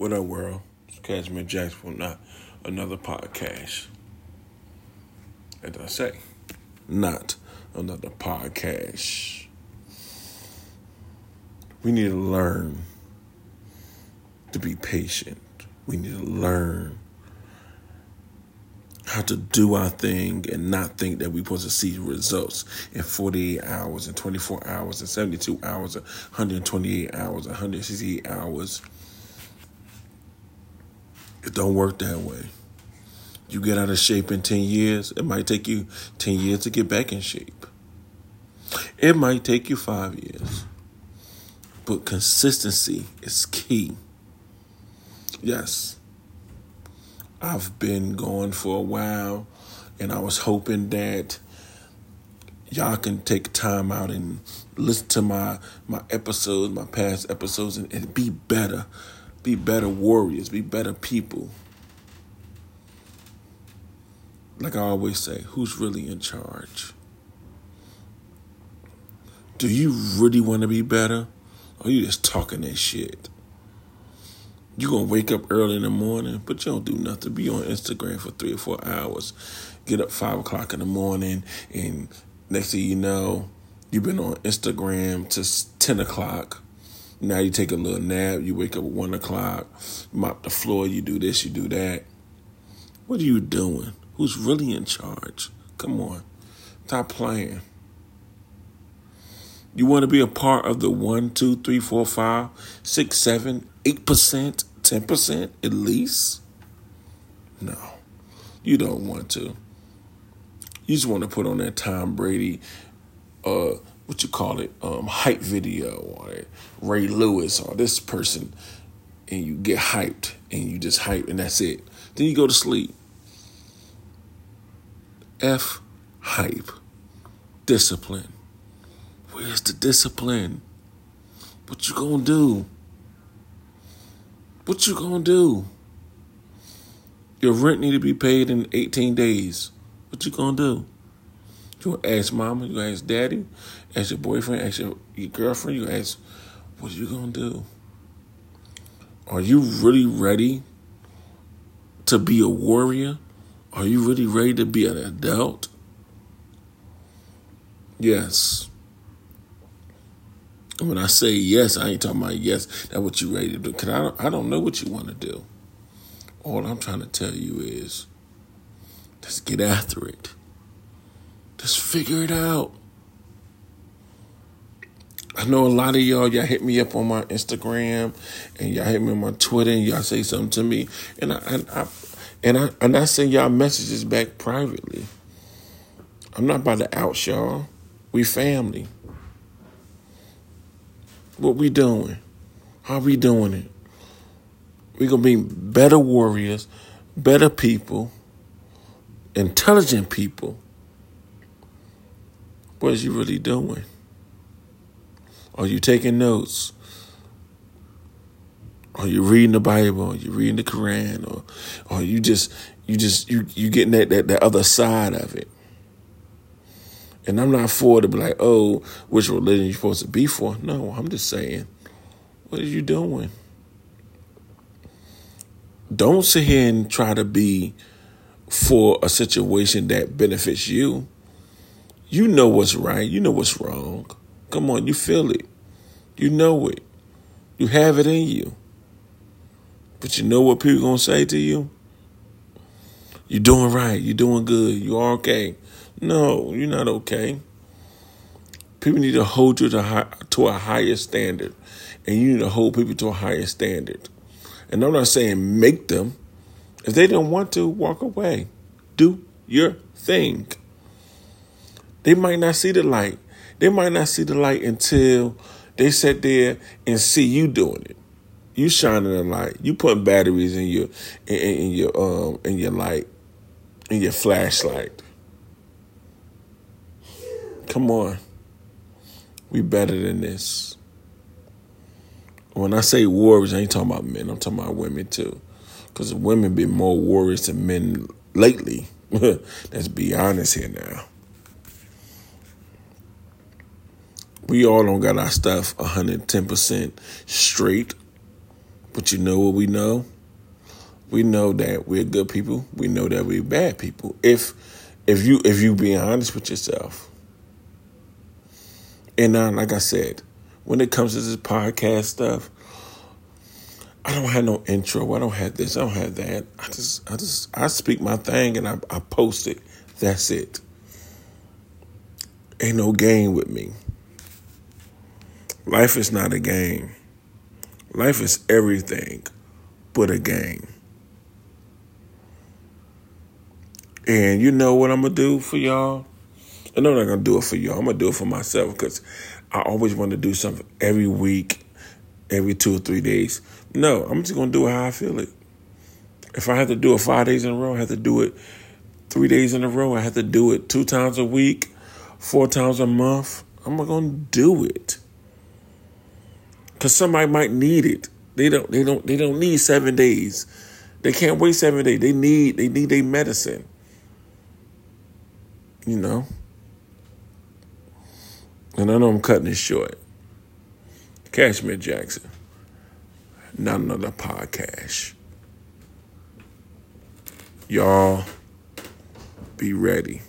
What up, world? It's Kashmere Jackson not another podcast. As I say, not another podcast. We need to learn to be patient. We need to learn how to do our thing and not think that we're supposed to see results in 48 hours and 24 hours and 72 hours and 128 hours, 168 hours. It don't work that way. You get out of shape in 10 years, it might take you 10 years to get back in shape. It might take you five years. But consistency is key. Yes. I've been going for a while, and I was hoping that y'all can take time out and listen to my my episodes, my past episodes, and, and be better, be better warriors, be better people. Like I always say, who's really in charge? Do you really want to be better? Or you just talking that shit? you gonna wake up early in the morning, but you don't do nothing. Be on Instagram for three or four hours. Get up five o'clock in the morning, and next thing you know, you've been on Instagram to ten o'clock. Now you take a little nap. You wake up at one o'clock, mop the floor. You do this, you do that. What are you doing? Who's really in charge? Come on, stop playing. You want to be a part of the one, two, three, four, five, six, seven, eight percent 10% at least? No, you don't want to. You just want to put on that Tom Brady, uh, what you call it, um, hype video or Ray Lewis or this person, and you get hyped and you just hype and that's it. Then you go to sleep. F hype. Discipline. Where's the discipline? What you gonna do? What you gonna do? Your rent need to be paid in 18 days. What you gonna do? You ask mama, you ask daddy, ask your boyfriend, ask your, your girlfriend, you ask, what are you gonna do? Are you really ready to be a warrior? Are you really ready to be an adult? Yes. And when I say yes, I ain't talking about yes, that's what you ready to do. Cause I don't, I don't know what you want to do. All I'm trying to tell you is just get after it. Just figure it out. I know a lot of y'all, y'all hit me up on my Instagram and y'all hit me on my Twitter and y'all say something to me. And I and I and I and I send y'all messages back privately. I'm not about to out y'all. We family. What we doing? How we doing it? We gonna be better warriors, better people, intelligent people. What is you really doing? Are you taking notes? Are you reading the Bible? Are you reading the Quran? Or or you just you just you you getting that, that, that other side of it? And I'm not for to be like, oh, which religion you supposed to be for. No, I'm just saying, what are you doing? Don't sit here and try to be for a situation that benefits you. You know what's right. You know what's wrong. Come on, you feel it. You know it. You have it in you. But you know what people gonna say to you? You're doing right. You're doing good. You're okay. No, you're not okay. People need to hold you to, high, to a higher standard, and you need to hold people to a higher standard. And I'm not saying make them. If they don't want to, walk away. Do your thing. They might not see the light. They might not see the light until they sit there and see you doing it. You shining a light. You putting batteries in your in, in your um in your light in your flashlight. Come on. We better than this. When I say warriors, I ain't talking about men. I'm talking about women too. Because women been more warriors than men lately. Let's be honest here now. We all don't got our stuff 110% straight. But you know what we know? We know that we're good people. We know that we're bad people. If if you if you being honest with yourself. And uh, like I said, when it comes to this podcast stuff, I don't have no intro. I don't have this. I don't have that. I just I just I speak my thing and I, I post it. That's it. Ain't no game with me. Life is not a game. Life is everything but a game. And you know what I'm gonna do for y'all? I know I'm not gonna do it for y'all. I'm gonna do it for myself because I always want to do something every week, every two or three days. No, I'm just gonna do it how I feel it. If I have to do it five days in a row, I have to do it three days in a row. I have to do it two times a week, four times a month. I'm gonna do it because somebody might need it. They don't. They don't. They don't need seven days. They can't wait seven days. They need. They need their medicine. You know. And I know I'm cutting it short. Kashmere Jackson. Not another podcast. Y'all be ready.